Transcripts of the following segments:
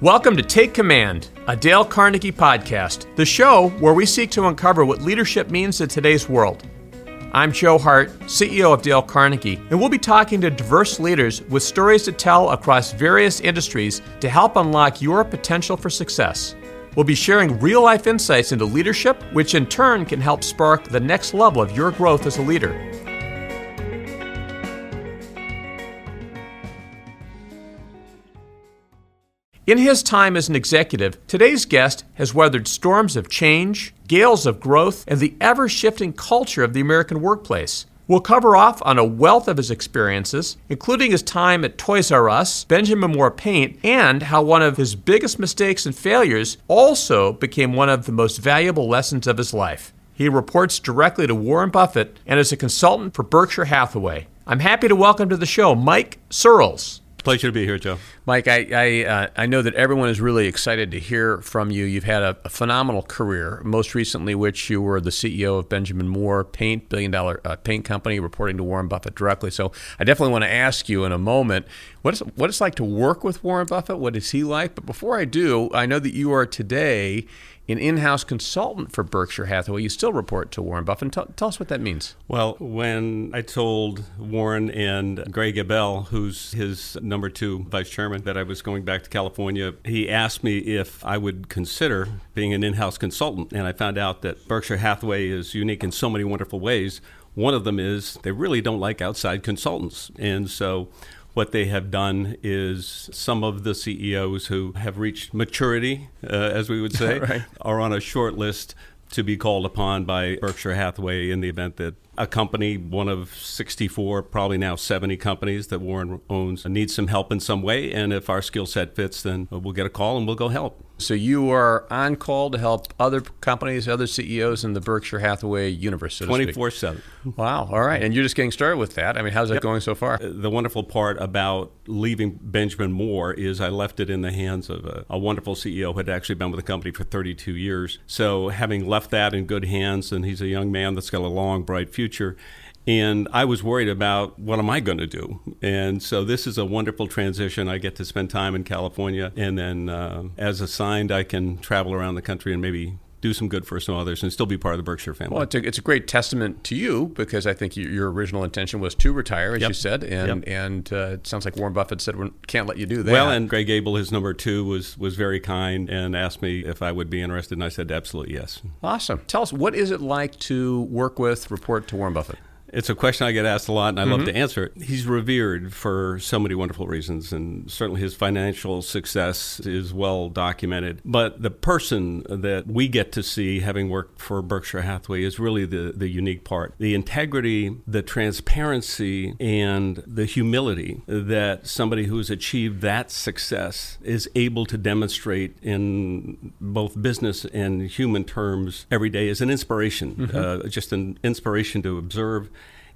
Welcome to Take Command, a Dale Carnegie podcast, the show where we seek to uncover what leadership means in today's world. I'm Joe Hart, CEO of Dale Carnegie, and we'll be talking to diverse leaders with stories to tell across various industries to help unlock your potential for success. We'll be sharing real life insights into leadership, which in turn can help spark the next level of your growth as a leader. In his time as an executive, today's guest has weathered storms of change, gales of growth, and the ever shifting culture of the American workplace. We'll cover off on a wealth of his experiences, including his time at Toys R Us, Benjamin Moore Paint, and how one of his biggest mistakes and failures also became one of the most valuable lessons of his life. He reports directly to Warren Buffett and is a consultant for Berkshire Hathaway. I'm happy to welcome to the show Mike Searles. Pleasure to be here, Joe. Mike, I I, uh, I know that everyone is really excited to hear from you. You've had a, a, phenomenal career. Most recently, which you were the CEO of Benjamin Moore Paint, billion dollar uh, paint company, reporting to Warren Buffett directly. So I definitely want to ask you in a moment what what it's like to work with Warren Buffett. What is he like? But before I do, I know that you are today an in-house consultant for Berkshire Hathaway. You still report to Warren Buffett. Tell, tell, us what that means. Well, when I told Warren and Greg Abel, who's his number two vice chairman, that I was going back to California, he asked me if I would consider being an in-house consultant. And I found out that Berkshire Hathaway is unique in so many wonderful ways. One of them is they really don't like outside consultants. And so what they have done is some of the CEOs who have reached maturity, uh, as we would say, right. are on a short list to be called upon by Berkshire Hathaway in the event that a company, one of 64, probably now 70 companies that Warren owns, needs some help in some way. And if our skill set fits, then we'll get a call and we'll go help. So you are on call to help other companies, other CEOs in the Berkshire Hathaway universe, 24 7. Wow. All right. And you're just getting started with that. I mean, how's that yep. going so far? Uh, the wonderful part about leaving Benjamin Moore is I left it in the hands of a, a wonderful CEO who had actually been with the company for 32 years. So having left that in good hands, and he's a young man that's got a long, bright future. And I was worried about what am I going to do? And so this is a wonderful transition. I get to spend time in California, and then uh, as assigned, I can travel around the country and maybe do some good for some others and still be part of the Berkshire family. Well, it's a, it's a great testament to you because I think your original intention was to retire, as yep. you said, and yep. and uh, it sounds like Warren Buffett said we can't let you do that. Well, and Greg Abel, his number two, was was very kind and asked me if I would be interested, and I said absolutely yes. Awesome. Tell us what is it like to work with, report to Warren Buffett. It's a question I get asked a lot, and I mm-hmm. love to answer it. He's revered for so many wonderful reasons, and certainly his financial success is well documented. But the person that we get to see, having worked for Berkshire Hathaway, is really the, the unique part. The integrity, the transparency, and the humility that somebody who's achieved that success is able to demonstrate in both business and human terms every day is an inspiration, mm-hmm. uh, just an inspiration to observe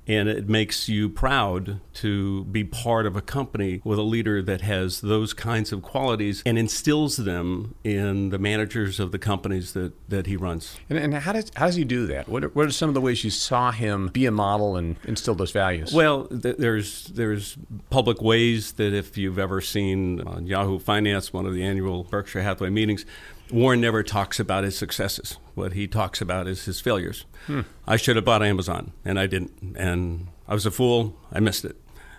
and it makes you proud to be part of a company with a leader that has those kinds of qualities and instills them in the managers of the companies that, that he runs. And, and how, does, how does he do that? What are, what are some of the ways you saw him be a model and instill those values? Well, th- there's, there's public ways that if you've ever seen on Yahoo Finance, one of the annual Berkshire Hathaway meetings, Warren never talks about his successes. What he talks about is his failures. Hmm. I should have bought Amazon, and I didn't. And I was a fool. I missed it.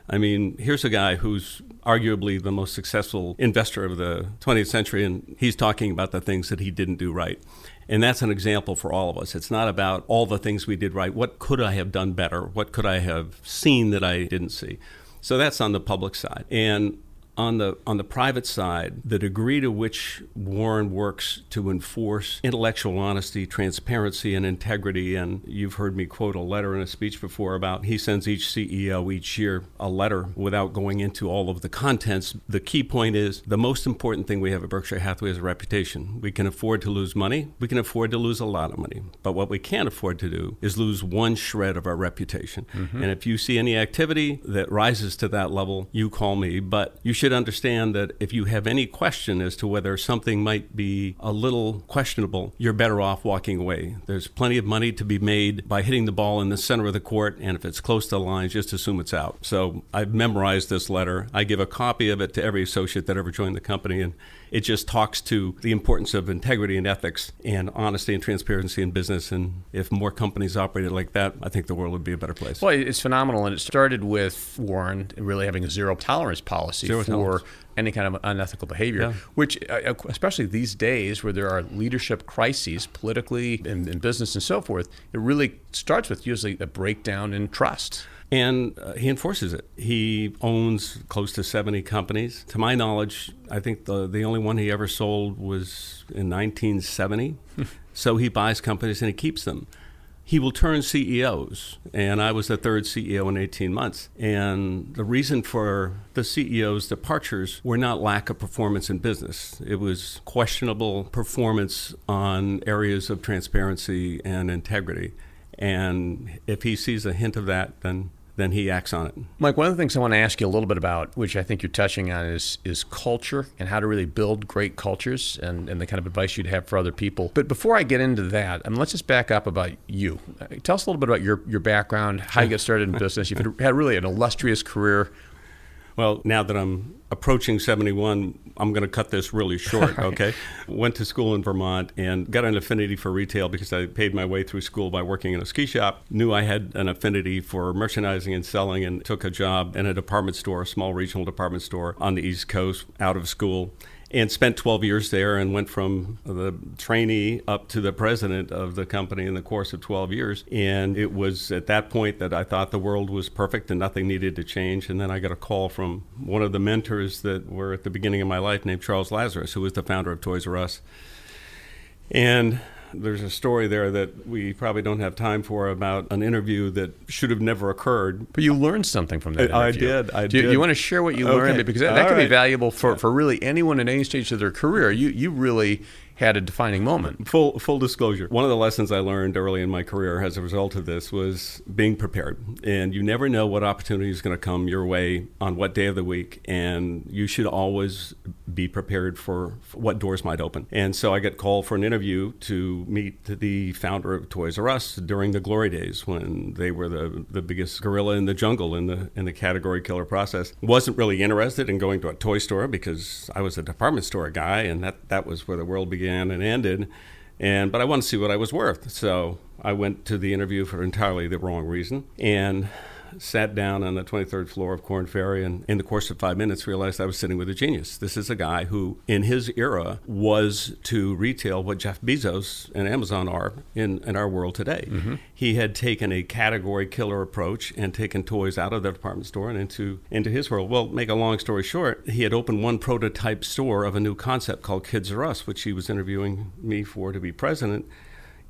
I mean, here's a guy who's arguably the most successful investor of the 20th century, and he's talking about the things that he didn't do right. And that's an example for all of us. It's not about all the things we did right. What could I have done better? What could I have seen that I didn't see? So that's on the public side. And on the on the private side, the degree to which Warren works to enforce intellectual honesty, transparency, and integrity, and you've heard me quote a letter in a speech before about he sends each CEO each year a letter without going into all of the contents. The key point is the most important thing we have at Berkshire Hathaway is a reputation. We can afford to lose money, we can afford to lose a lot of money, but what we can't afford to do is lose one shred of our reputation. Mm-hmm. And if you see any activity that rises to that level, you call me, but you should should understand that if you have any question as to whether something might be a little questionable, you're better off walking away. There's plenty of money to be made by hitting the ball in the center of the court, and if it's close to the line, just assume it's out. So I've memorized this letter. I give a copy of it to every associate that ever joined the company, and it just talks to the importance of integrity and ethics and honesty and transparency in business. And if more companies operated like that, I think the world would be a better place. Well, it's phenomenal. And it started with Warren really having a zero tolerance policy zero for tolerance. any kind of unethical behavior, yeah. which, uh, uh, especially these days where there are leadership crises politically, in, in business, and so forth, it really starts with usually a breakdown in trust and uh, he enforces it. He owns close to 70 companies. To my knowledge, I think the the only one he ever sold was in 1970. so he buys companies and he keeps them. He will turn CEOs, and I was the third CEO in 18 months. And the reason for the CEO's departures were not lack of performance in business. It was questionable performance on areas of transparency and integrity. And if he sees a hint of that, then then he acts on it. Mike, one of the things I want to ask you a little bit about, which I think you're touching on, is is culture and how to really build great cultures and, and the kind of advice you'd have for other people. But before I get into that, I mean, let's just back up about you. Uh, tell us a little bit about your, your background, how you got started in business. You've had really an illustrious career well, now that I'm approaching 71, I'm going to cut this really short, okay? Went to school in Vermont and got an affinity for retail because I paid my way through school by working in a ski shop. Knew I had an affinity for merchandising and selling and took a job in a department store, a small regional department store on the East Coast out of school and spent 12 years there and went from the trainee up to the president of the company in the course of 12 years. And it was at that point that I thought the world was perfect and nothing needed to change. And then I got a call from one of the mentors that were at the beginning of my life named Charles Lazarus, who was the founder of Toys R Us. And there's a story there that we probably don't have time for about an interview that should have never occurred. But you learned something from that. I, I did. I do did. You, want to share what you okay. learned because that, that could right. be valuable for, for really anyone in any stage of their career. You you really had a defining moment. Full full disclosure. One of the lessons I learned early in my career as a result of this was being prepared. And you never know what opportunity is going to come your way on what day of the week and you should always be prepared for what doors might open. And so I got called for an interview to meet the founder of Toys R Us during the glory days when they were the, the biggest gorilla in the jungle in the in the category killer process. Wasn't really interested in going to a toy store because I was a department store guy and that that was where the world began began and ended. And but I wanted to see what I was worth, so I went to the interview for entirely the wrong reason. And sat down on the 23rd floor of Korn Ferry, and in the course of five minutes, realized I was sitting with a genius. This is a guy who, in his era, was to retail what Jeff Bezos and Amazon are in, in our world today. Mm-hmm. He had taken a category killer approach and taken toys out of the department store and into, into his world. Well, make a long story short, he had opened one prototype store of a new concept called Kids R Us, which he was interviewing me for to be president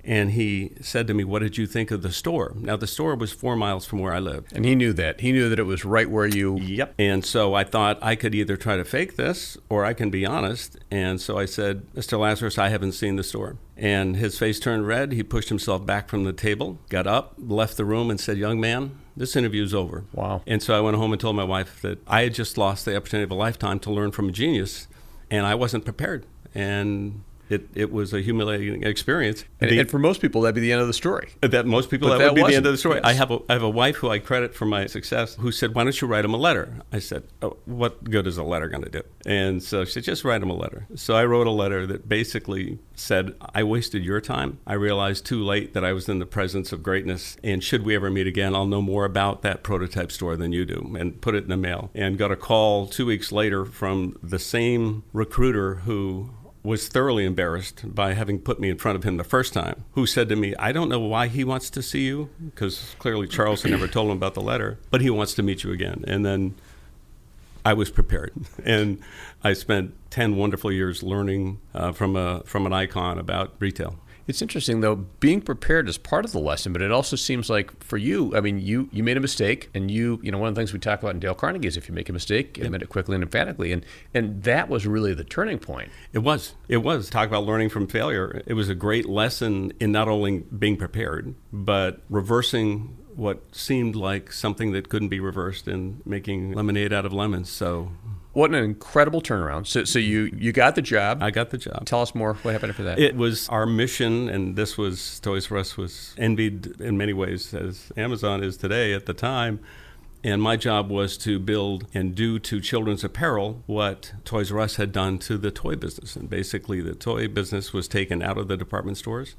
and he said to me, "What did you think of the store?" Now the store was four miles from where I lived, and he knew that. He knew that it was right where you. Yep. And so I thought I could either try to fake this or I can be honest. And so I said, "Mr. Lazarus, I haven't seen the store." And his face turned red. He pushed himself back from the table, got up, left the room, and said, "Young man." This interview's over. Wow. And so I went home and told my wife that I had just lost the opportunity of a lifetime to learn from a genius, and I wasn't prepared. And it, it was a humiliating experience. And, the, and, for most people, that'd be the end of the story. That most people, that, that, would be the end of the story. Yes. I have a I have a wife who I credit for my success, who said, "Why don't you write him a letter?" I said, oh, "What good is a letter going to do?" And so she said, "Just write him a letter." So I wrote a letter that basically said, "I wasted your time. I realized too late that I was in the presence of greatness, and should we ever meet again, I'll know more about that prototype store than you do." And put it in the mail. And got a call two weeks later from the same recruiter who was thoroughly embarrassed by having put me in front of him the first time, who said to me, I don't know why he wants to see you, because clearly Charles had never told him about the letter, but he wants to meet you again. And then I was prepared. And I spent 10 wonderful years learning uh, from, a, from an icon about retail. It's interesting though, being prepared is part of the lesson, but it also seems like for you, I mean, you you made a mistake, and you you know one of the things we talk about in Dale Carnegie is if you make a mistake, admit it quickly and emphatically, and and that was really the turning point. It was. It was. Talk about learning from failure. It was a great lesson in not only being prepared, but reversing what seemed like something that couldn't be reversed and making lemonade out of lemons. So What an incredible turnaround. So, so you, you got the job. I got the job. Tell us more. What happened after that? It was our mission, and this was Toys R Us was envied in many ways as Amazon is today at the time. And my job was to build and do to children's apparel what Toys R Us had done to the toy business. And basically, the toy business was taken out of the department stores.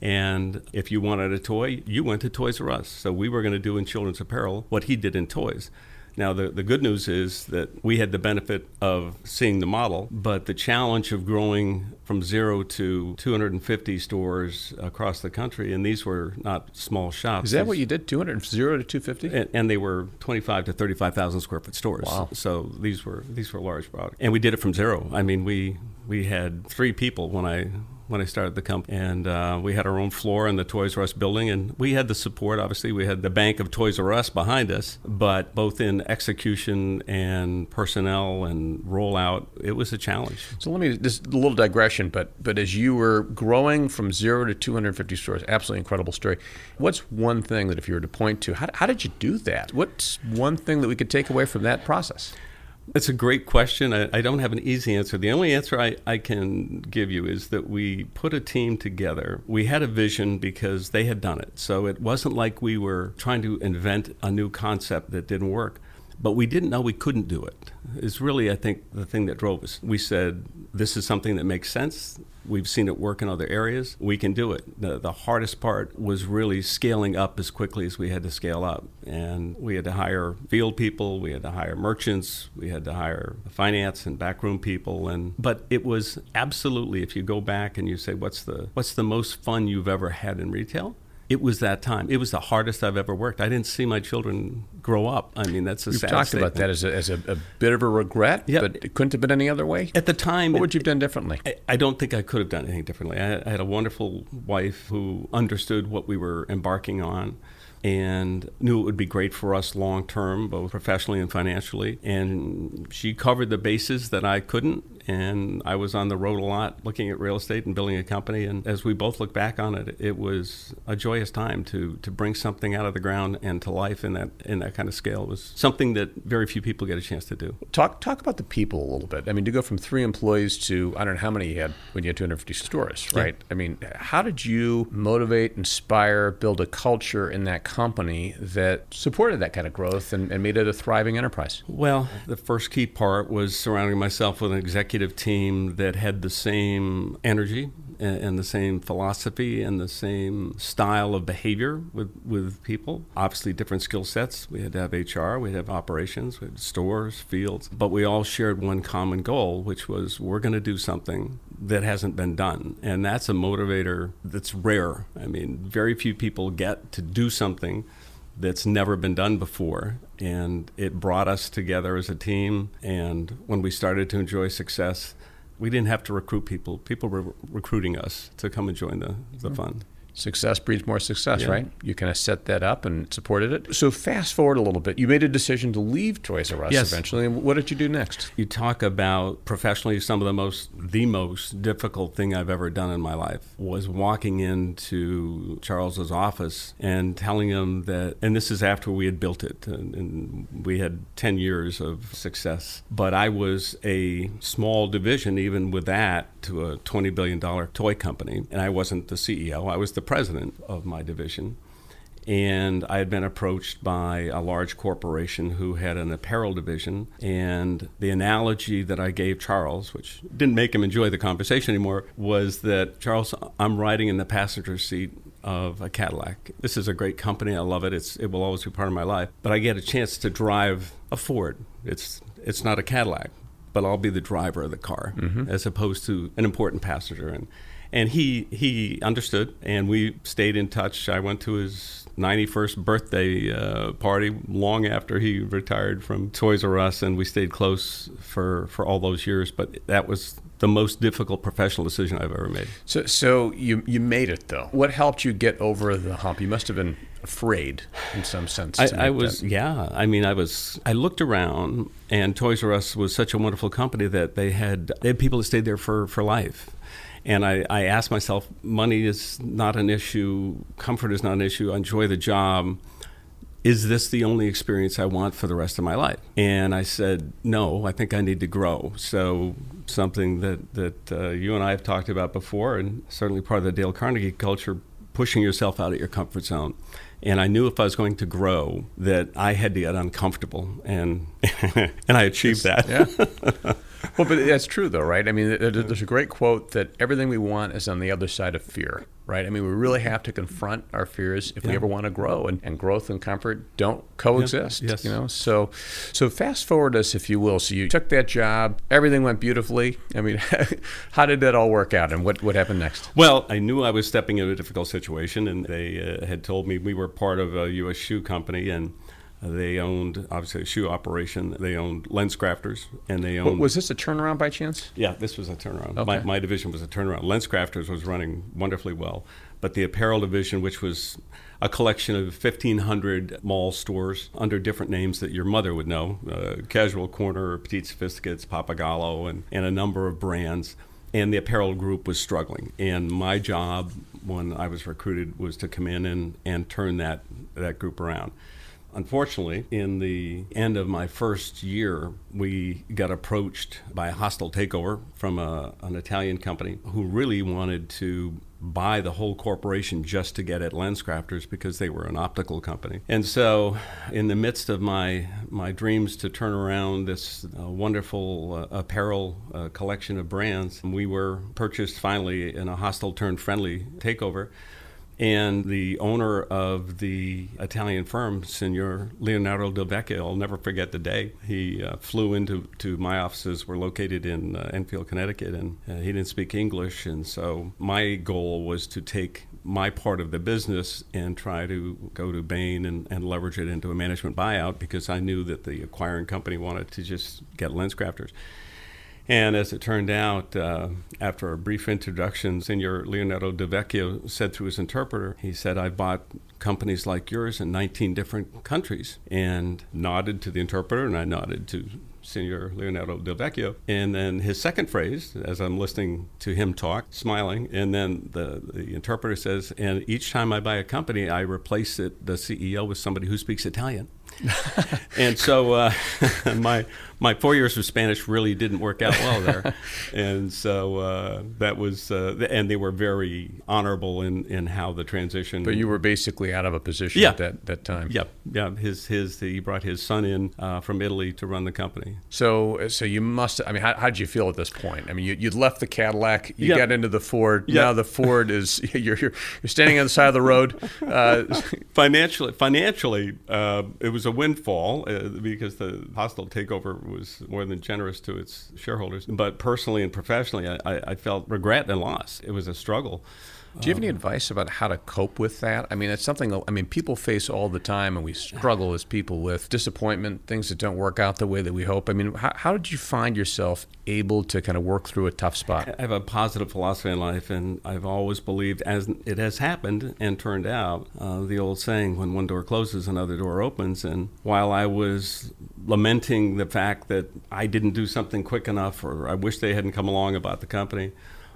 And if you wanted a toy, you went to Toys R Us. So we were going to do in children's apparel what he did in toys. Now, the, the good news is that we had the benefit of seeing the model, but the challenge of growing from zero to 250 stores across the country, and these were not small shops. Is that what you did? 200, zero to 250? And, and they were 25 to 35,000 square foot stores. Wow. So these were these were large products, and we did it from zero. I mean, we we had three people when I when I started the company. And uh, we had our own floor in the Toys R Us building, and we had the support. Obviously, we had the bank of Toys R Us behind us, but both in execution and personnel and rollout, it was a challenge. So let me just a little digression, but but as you were growing from zero to 250 stores, absolutely incredible story. What's one thing that if you were to point to, how, how did you do that? What's one thing that we could take away from that process? It's a great question. I, I, don't have an easy answer. The only answer I, I can give you is that we put a team together. We had a vision because they had done it. So it wasn't like we were trying to invent a new concept that didn't work but we didn't know we couldn't do it. Is really, I think, the thing that drove us. We said, this is something that makes sense. We've seen it work in other areas. We can do it. The, the hardest part was really scaling up as quickly as we had to scale up. And we had to hire field people, we had to hire merchants, we had to hire finance and backroom people. And but it was absolutely, if you go back and you say, what's the what's the most fun you've ever had in retail? it was that time. It was the hardest I've ever worked. I didn't see my children grow up. I mean, that's a You've sad talked statement. about that as a, as a, a bit of a regret, Yep. but it couldn't have been any other way. At the time, What would you have done differently? I, I don't think I could have done anything differently. I, I had a wonderful wife who understood what we were embarking on and knew it would be great for us long term, both professionally and financially. And she covered the bases that I couldn't. And I was on the road a lot looking at real estate and building a company. And as we both look back on it, it was a joyous time to, to bring something out of the ground and to life in that, in that kind of scale. It was something that very few people get a chance to do. Talk talk about the people a little bit. I mean, to go from three employees to I don't know how many you had when you had 250 stores, Yeah. right? I mean, how did you motivate, inspire, build a culture in that company that supported that kind of growth and, and made it a thriving enterprise? Well, the first key part was surrounding myself with an executive team that had the same energy and, and the same philosophy and the same style of behavior with, with people. Obviously, different skill sets. We had to have HR, we had to have operations, we had stores, fields, but we all shared one common goal, which was we're going to do something that hasn't been done. And that's a motivator that's rare. I mean, very few people get to do something that's never been done before. And it brought us together as a team. And when we started to enjoy success, we didn't have to recruit people. People were recruiting us to come and join the, the mm-hmm. fun. Success breeds more success, Yeah. right? You kind of set that up and supported it. So fast forward a little bit. You made a decision to leave Toys R Us Yes. eventually. And what did you do next? You talk about professionally some of the most the most difficult thing I've ever done in my life was walking into Charles's office and telling him that and this is after we had built it and, and we had 10 years of success but I was a small division even with that to a 20 billion dollar toy company and I wasn't the CEO I was the president of my division and I had been approached by a large corporation who had an apparel division. And the analogy that I gave Charles, which didn't make him enjoy the conversation anymore, was that Charles, I'm riding in the passenger seat of a Cadillac. This is a great company. I love it. It's, it will always be part of my life. But I get a chance to drive a Ford. It's, it's not a Cadillac, but I'll be the driver of the car as opposed to an important passenger. And, and he, he understood, and we stayed in touch. I went to his 91st birthday uh, party long after he retired from Toys R Us, and we stayed close for, for all those years. But that was the most difficult professional decision I've ever made. So, so you you made it though. What helped you get over the hump? You must have been afraid in some sense. I, I was, that. yeah. I mean, I was. I looked around, and Toys R Us was such a wonderful company that they had they had people that stayed there for for life. And I, I asked myself, money is not an issue, comfort is not an issue. I enjoy the job. is this the only experience I want for the rest of my life? And I said, no, I think I need to grow. So something that, that uh, you and I have talked about before, and certainly part of the Dale Carnegie culture, pushing yourself out of your comfort zone. And I knew if I was going to grow that I had to get uncomfortable, and and I achieved that. Yeah. well, but that's true, though, right? I mean, there's a great quote that everything we want is on the other side of fear, right? I mean, we really have to confront our fears if yeah. we ever want to grow, and, and growth and comfort don't coexist. Yes. You know, so so fast forward us, if you will. So you took that job, everything went beautifully. I mean, how did that all work out, and what what happened next? Well, I knew I was stepping into a difficult situation, and they uh, had told me we were part of a U.S. shoe company, and they owned obviously a shoe operation. They owned LensCrafters, and they owned. Was this a turnaround by chance? Yeah, this was a turnaround. Okay. My, my division was a turnaround. LensCrafters was running wonderfully well, but the apparel division, which was a collection of 1,500 mall stores under different names that your mother would know uh, Casual Corner, Petite Sophisticates, Pappagallo, and, and a number of brands. And the apparel group was struggling. And my job when I was recruited was to come in and, and turn that, that group around. Unfortunately, in the end of my first year, we got approached by a hostile takeover from a, an Italian company who really wanted to buy the whole corporation just to get at LensCrafters because they were an optical company. And so, in the midst of my my dreams to turn around this uh, wonderful uh, apparel uh, collection of brands, we were purchased finally in a hostile turned friendly takeover. And the owner of the Italian firm, Signor Leonardo Del Vecchio, I'll never forget the day. He uh, flew into to my offices. We're located in uh, Enfield, Connecticut, and uh, he didn't speak English. And so my goal was to take my part of the business and try to go to Bain and, and leverage it into a management buyout because I knew that the acquiring company wanted to just get LensCrafters. And as it turned out, uh, after a brief introduction, Senor Leonardo Del Vecchio said through his interpreter, he said, I've bought companies like yours in 19 different countries, and nodded to the interpreter, and I nodded to Senor Leonardo Del Vecchio. And then his second phrase, as I'm listening to him talk, smiling, and then the, the interpreter says, and each time I buy a company, I replace it, the CEO with somebody who speaks Italian. and so uh, my my four years of Spanish really didn't work out well there, and so uh, that was uh, and they were very honorable in, in how the transition. But you were basically out of a position yeah. at that, that time. Yeah, yeah. His his he brought his son in uh, from Italy to run the company. So so you must. I mean, how, how did you feel at this point? I mean, you you left the Cadillac, you yeah. got into the Ford. Yeah. Now the Ford is you're you're, you're standing on the side of the road. Uh, financially, financially, uh, it was a windfall because the hostile takeover was more than generous to its shareholders. But personally and professionally, I, I felt regret and loss. It was a struggle. Do you have any advice about how to cope with that? I mean, it's something, I mean, people face all the time, and we struggle as people with disappointment, things that don't work out the way that we hope. I mean, how, how did you find yourself able to kind of work through a tough spot? I have a positive philosophy in life, and I've always believed, as it has happened and turned out, uh, the old saying, when one door closes, another door opens. And while I was lamenting the fact that I didn't do something quick enough, or I wish they hadn't come along about the company,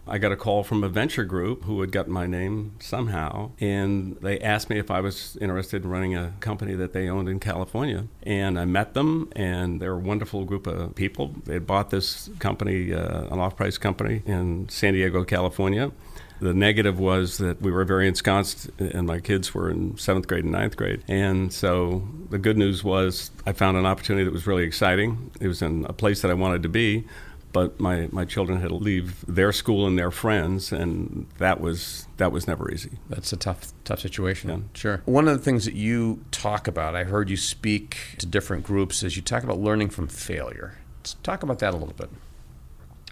I got a call from a venture group who had gotten my name somehow, and they asked me if I was interested in running a company that they owned in California. And I met them, and they're a wonderful group of people. They had bought this company, uh, an off price company in San Diego, California. The negative was that we were very ensconced, and my kids were in seventh grade and ninth grade. And so the good news was I found an opportunity that was really exciting. It was in a place that I wanted to be but my, my children had to leave their school and their friends, and that was that was never easy. That's a tough tough situation. Yeah. Sure. One of the things that you talk about, I heard you speak to different groups, is you talk about learning from failure. Let's talk about that a little bit.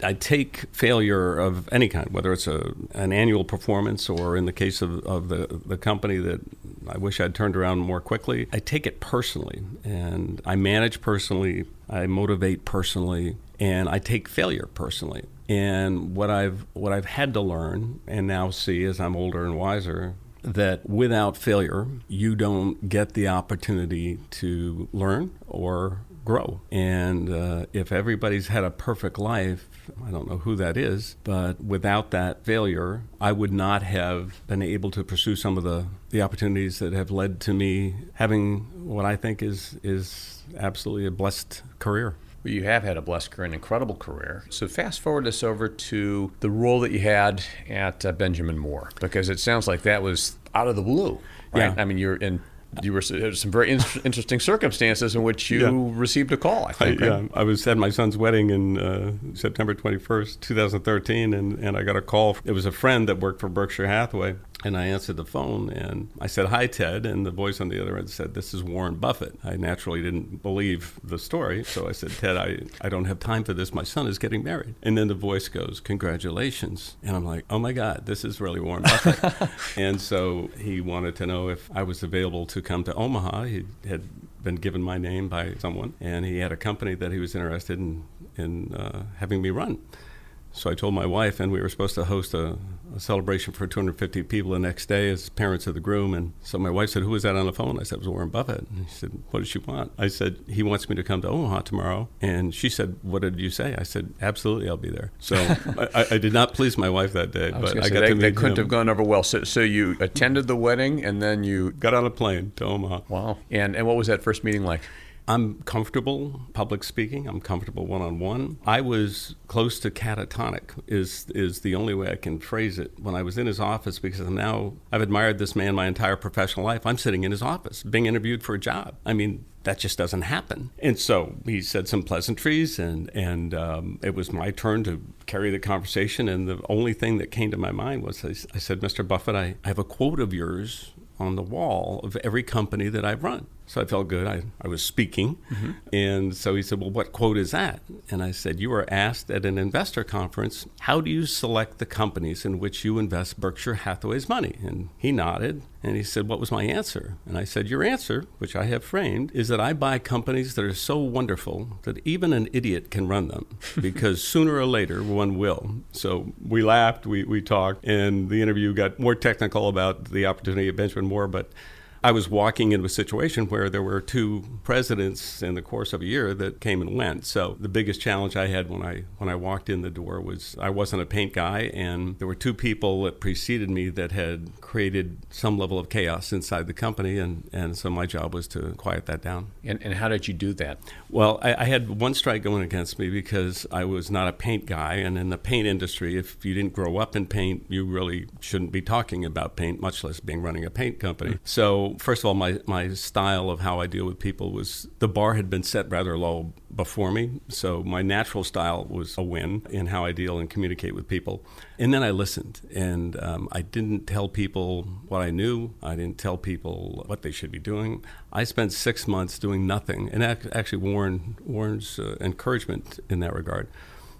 I take failure of any kind, whether it's a, an annual performance or in the case of, of the, the company that I wish I'd turned around more quickly, I take it personally. And I manage personally, I motivate personally, and I take failure personally. And what I've what I've had to learn and now see as I'm older and wiser that without failure you don't get the opportunity to learn or grow. And uh, if everybody's had a perfect life, I don't know who that is, but without that failure, I would not have been able to pursue some of the, the opportunities that have led to me having what I think is is absolutely a blessed career. Well, you have had a blessed career, an incredible career. So fast forward us over to the role that you had at uh, Benjamin Moore, because it sounds like that was out of the blue, right? Yeah. I mean, you're in. You were there were some very in- interesting circumstances in which you Yeah. received a call. I I, right? yeah, I was at my son's wedding in uh, September 21st, 2013, and, and I got a call. It was a friend that worked for Berkshire Hathaway, and I answered the phone and I said, Hi, Ted. And the voice on the other end said, This is Warren Buffett. I naturally didn't believe the story, so I said, Ted, I, I don't have time for this. My son is getting married. And then the voice goes, Congratulations. And I'm like, Oh my God, this is really Warren Buffett. and so he wanted to know if I was available to come to Omaha. He had been given my name by someone, and he had a company that he was interested in in uh, having me run. So I told my wife, and we were supposed to host a, a celebration for 250 people the next day as parents of the groom. And so my wife said, "Who was that on the phone?" I said, "It was Warren Buffett." And she said, "What does she want?" I said, "He wants me to come to Omaha tomorrow." And she said, "What did you say?" I said, "Absolutely, I'll be there." So I, I did not please my wife that day, I but I say, got that, to meet couldn't him. have gone over well. So, so you attended the wedding and then you. Got on a plane to Omaha. Wow. And and what was that first meeting like? I'm comfortable public speaking. I'm comfortable one on one. I was close to catatonic is is the only way I can phrase it. When I was in his office, because now I've admired this man my entire professional life. I'm sitting in his office being interviewed for a job. I mean, that just doesn't happen. And so he said some pleasantries, and and um, it was my turn to carry the conversation. And the only thing that came to my mind was I, I said, Mr. Buffett, I, I have a quote of yours on the wall of every company that I've run. So I felt good. I, I was speaking. Mm-hmm. And so he said, Well, what quote is that? And I said, You were asked at an investor conference, How do you select the companies in which you invest Berkshire Hathaway's money? And he nodded and he said, What was my answer? And I said, Your answer, which I have framed, is that I buy companies that are so wonderful that even an idiot can run them because sooner or later one will. So we laughed, we, we talked, and the interview got more technical about the opportunity at Benjamin Moore, but I was walking into a situation where there were two presidents in the course of a year that came and went. So the biggest challenge I had when I when I walked in the door was I wasn't a paint guy, and there were two people that preceded me that had created some level of chaos inside the company, and, and so my job was to quiet that down. And, and how did you do that? Well, I, I had one strike going against me because I was not a paint guy, and in the paint industry, if you didn't grow up in paint, you really shouldn't be talking about paint, much less being running a paint company. Mm. So, first of all, my my style of how I deal with people was the bar had been set rather low before me, so my natural style was a win in how I deal and communicate with people. And then I listened, and um, I didn't tell people what I knew. I didn't tell people what they should be doing. I spent six months doing nothing, and ac- actually, Warren Warren's uh, encouragement in that regard.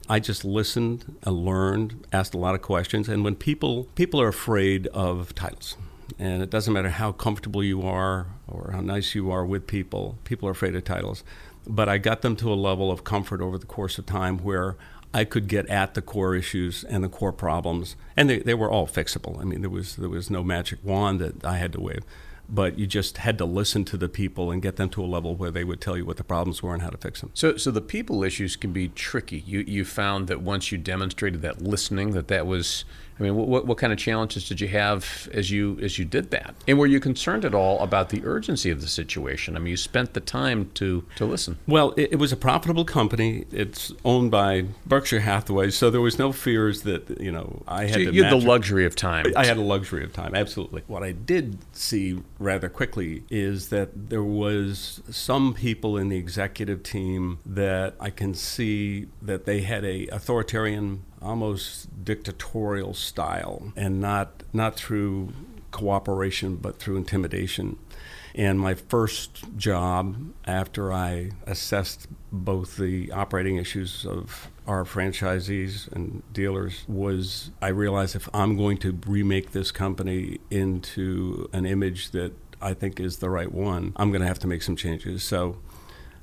I just listened, I learned, asked a lot of questions, and when people people are afraid of titles, and it doesn't matter how comfortable you are or how nice you are with people, people are afraid of titles. But I got them to a level of comfort over the course of time where I could get at the core issues and the core problems, and they, they were all fixable. I mean, there was there was no magic wand that I had to wave, but you just had to listen to the people and get them to a level where they would tell you what the problems were and how to fix them. So, so the people issues can be tricky. You you found that once you demonstrated that listening, that that was. I mean, what, what kind of challenges did you have as you as you did that? And were you concerned at all about the urgency of the situation? I mean, you spent the time to to listen. Well, it, it was a profitable company. It's owned by Berkshire Hathaway, so there was no fears that you know I had So you, to you had the luxury of time. I had a luxury of time, absolutely. What I did see rather quickly is that there was some people in the executive team that I can see that they had a authoritarian, almost dictatorial style, and not not through cooperation, but through intimidation. And my first job after I assessed both the operating issues of our franchisees and dealers was I realized if I'm going to remake this company into an image that I think is the right one, I'm going to have to make some changes. So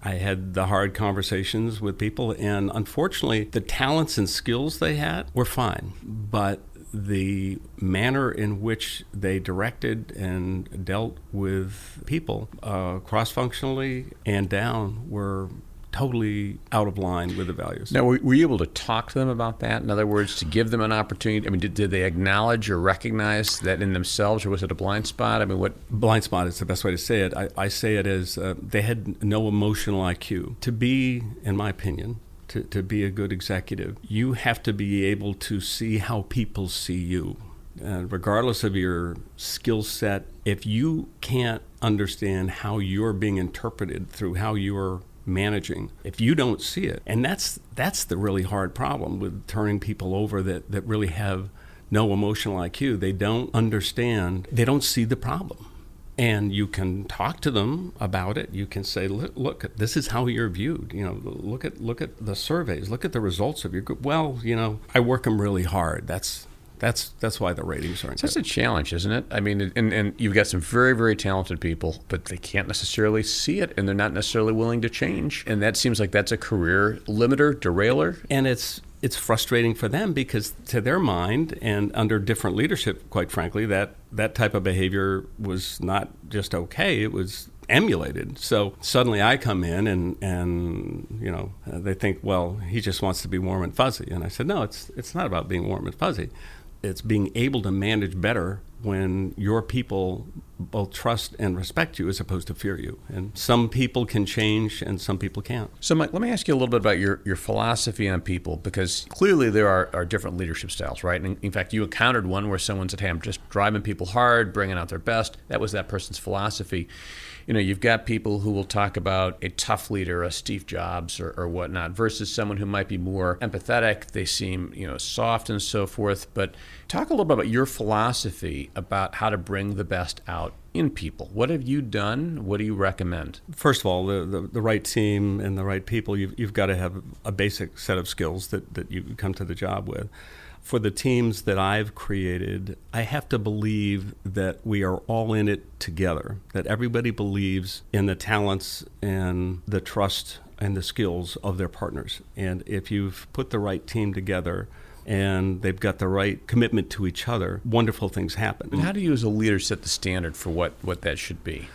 I had the hard conversations with people, and unfortunately, the talents and skills they had were fine, but the manner in which they directed and dealt with people uh, cross functionally and down were totally out of line with the values. Now, were, were you able to talk to them about that? In other words, to give them an opportunity? I mean, did, did they acknowledge or recognize that in themselves, or was it a blind spot? I mean, what? Blind spot is the best way to say it. I, I say it as uh, they had no emotional IQ. To be, in my opinion, to, to be a good executive, you have to be able to see how people see you. And regardless of your skill set, if you can't understand how you're being interpreted through how you're managing. If you don't see it and that's that's the really hard problem with turning people over that that really have no emotional IQ they don't understand they don't see the problem. And you can talk to them about it. You can say look, look this is how you're viewed. You know look at look at the surveys. Look at the results of your group. Well you know i work them really hard. That's that's that's why the ratings aren't. That's good. a challenge, isn't it? I mean, and, and you've got some very very talented people, but they can't necessarily see it, and they're not necessarily willing to change. And that seems like that's a career limiter, derailer. And it's it's frustrating for them because to their mind and under different leadership, quite frankly, that that type of behavior was not just okay; it was emulated. So suddenly I come in and and you know they think, well, he just wants to be warm and fuzzy, and I said, no, it's it's not about being warm and fuzzy it's being able to manage better when your people both trust and respect you as opposed to fear you. And some people can change and some people can't. So, Mike, let me ask you a little bit about your, your philosophy on people because clearly there are, are different leadership styles, right? And in fact, you encountered one where someone said, hey, I'm just driving people hard, bringing out their best. That was that person's philosophy you know, you've got people who will talk about a tough leader, a Steve Jobs or, or whatnot, versus someone who might be more empathetic. They seem, you know, soft and so forth. But talk a little bit about your philosophy about how to bring the best out in people. What have you done? What do you recommend? First of all, the, the, the right team and the right people, you've, you've got to have a basic set of skills that, that you come to the job with for the teams that I've created, I have to believe that we are all in it together, that everybody believes in the talents and the trust and the skills of their partners. And if you've put the right team together, and they've got the right commitment to each other, wonderful things happen. And how do you, as a leader, set the standard for what, what that should be?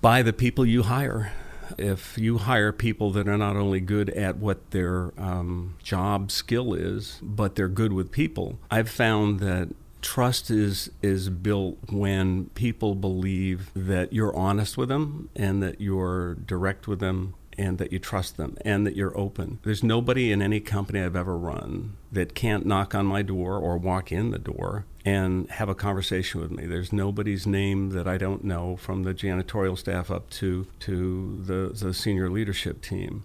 By the people you hire if you hire people that are not only good at what their um, job skill is, but they're good with people, I've found that trust is is built when people believe that you're honest with them and that you're direct with them and that you trust them and that you're open. There's nobody in any company I've ever run that can't knock on my door or walk in the door and have a conversation with me. There's nobody's name that I don't know from the janitorial staff up to to the, the senior leadership team.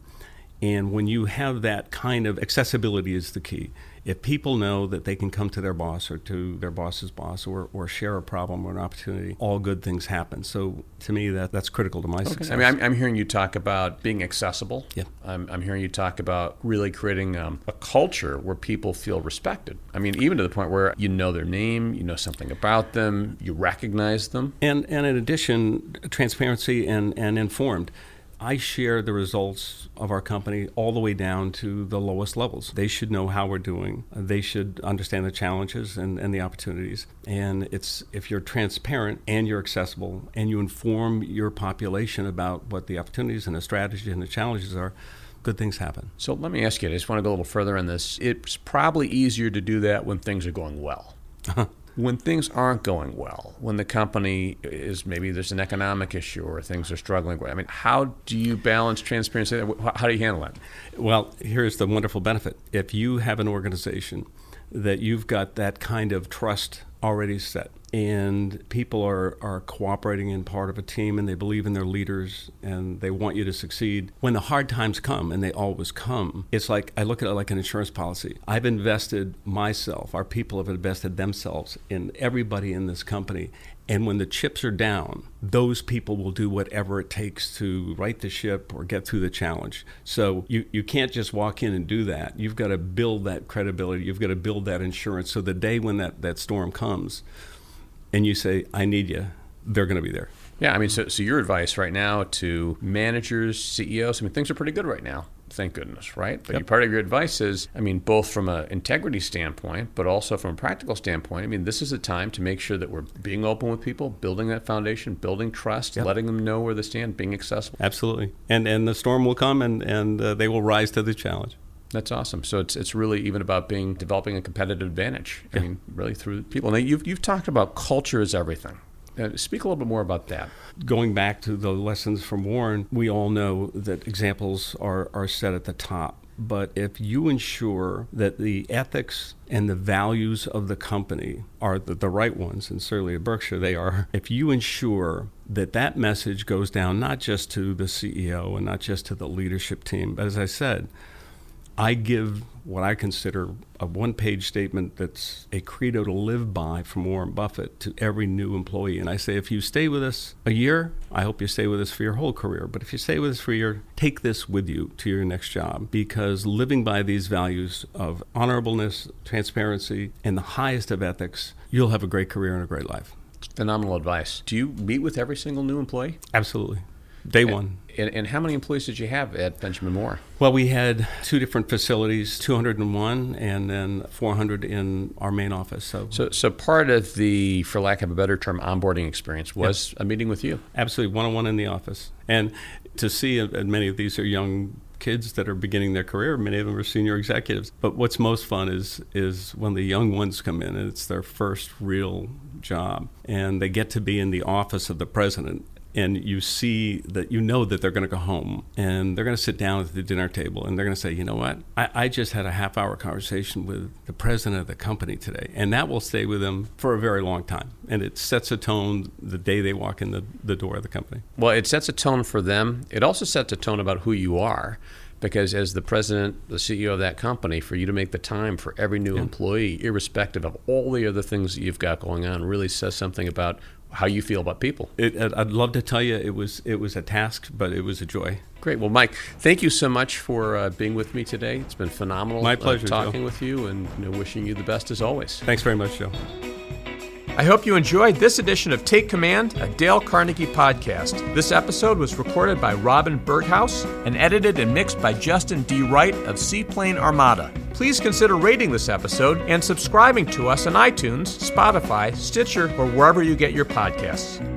And when you have that kind of accessibility is the key if people know that they can come to their boss or to their boss's boss or, or share a problem or an opportunity, all good things happen. So to me, that that's critical to my okay. success. I mean, I'm, I'm, hearing you talk about being accessible. Yeah. I'm, I'm hearing you talk about really creating um, a culture where people feel respected. I mean, even to the point where you know their name, you know something about them, you recognize them. And, and in addition, transparency and, and informed. I share the results of our company all the way down to the lowest levels. They should know how we're doing. They should understand the challenges and, and the opportunities. And it's if you're transparent and you're accessible and you inform your population about what the opportunities and the strategy and the challenges are, good things happen. So let me ask you, I just want to go a little further on this. It's probably easier to do that when things are going well. Uh-huh. When things aren't going well, when the company is maybe there's an economic issue or things are struggling, I mean, how do you balance transparency? How do you handle that? Well, here's the wonderful benefit. If you have an organization that you've got that kind of trust already set and people are, are cooperating in part of a team and they believe in their leaders and they want you to succeed when the hard times come and they always come it's like i look at it like an insurance policy i've invested myself our people have invested themselves in everybody in this company and when the chips are down, those people will do whatever it takes to right the ship or get through the challenge. So you, you can't just walk in and do that. You've got to build that credibility. You've got to build that insurance. So the day when that, that storm comes, and you say, I need you, they're going to be there. Yeah, I mean, so, so your advice right now to managers, CEOs, I mean, things are pretty good right now thank goodness, right? But yep. part of your advice is, I mean, both from an integrity standpoint, but also from a practical standpoint. I mean, this is a time to make sure that we're being open with people, building that foundation, building trust, yep. letting them know where they stand, being accessible. Absolutely, and and the storm will come, and and uh, they will rise to the challenge. That's awesome. So it's it's really even about being developing a competitive advantage. I mean, really through people. Now you've you've talked about culture is everything. Uh, speak a little bit more about that. Going back to the lessons from Warren, we all know that examples are, are set at the top. But if you ensure that the ethics and the values of the company are the, the, right ones, and certainly at Berkshire they are, if you ensure that that message goes down not just to the CEO and not just to the leadership team, but as I said, I give what I consider a one page statement that's a credo to live by from Warren Buffett to every new employee. And I say, if you stay with us a year, I hope you stay with us for your whole career. But if you stay with us for a year, take this with you to your next job because living by these values of honorableness, transparency, and the highest of ethics, you'll have a great career and a great life. Phenomenal advice. Do you meet with every single new employee? Absolutely. Day one. And, and, how many employees did you have at Benjamin Moore? Well, we had two different facilities, 201 and then 400 in our main office. So, so, so part of the, for lack of a better term, onboarding experience was yep. a meeting with you. Absolutely, one-on-one in the office, and to see, and uh, many of these are young kids that are beginning their career. Many of them are senior executives. But what's most fun is is when the young ones come in and it's their first real job, and they get to be in the office of the president and you see that you know that they're going to go home and they're going to sit down at the dinner table and they're going to say, you know what, I, I, just had a half hour conversation with the president of the company today. And that will stay with them for a very long time. And it sets a tone the day they walk in the, the door of the company. Well, it sets a tone for them. It also sets a tone about who you are because as the president, the CEO of that company, for you to make the time for every new yeah. employee, irrespective of all the other things that you've got going on, really says something about how you feel about people. It, I'd love to tell you it was it was a task, but it was a joy. Great. Well, Mike, thank you so much for uh, being with me today. It's been phenomenal. My pleasure. Uh, talking Joe. with you and you know, wishing you the best as always. Thanks very much, Joe. I hope you enjoyed this edition of Take Command, a Dale Carnegie podcast. This episode was recorded by Robin Berghaus and edited and mixed by Justin D. Wright of Seaplane Armada. Please consider rating this episode and subscribing to us on iTunes, Spotify, Stitcher, or wherever you get your podcasts.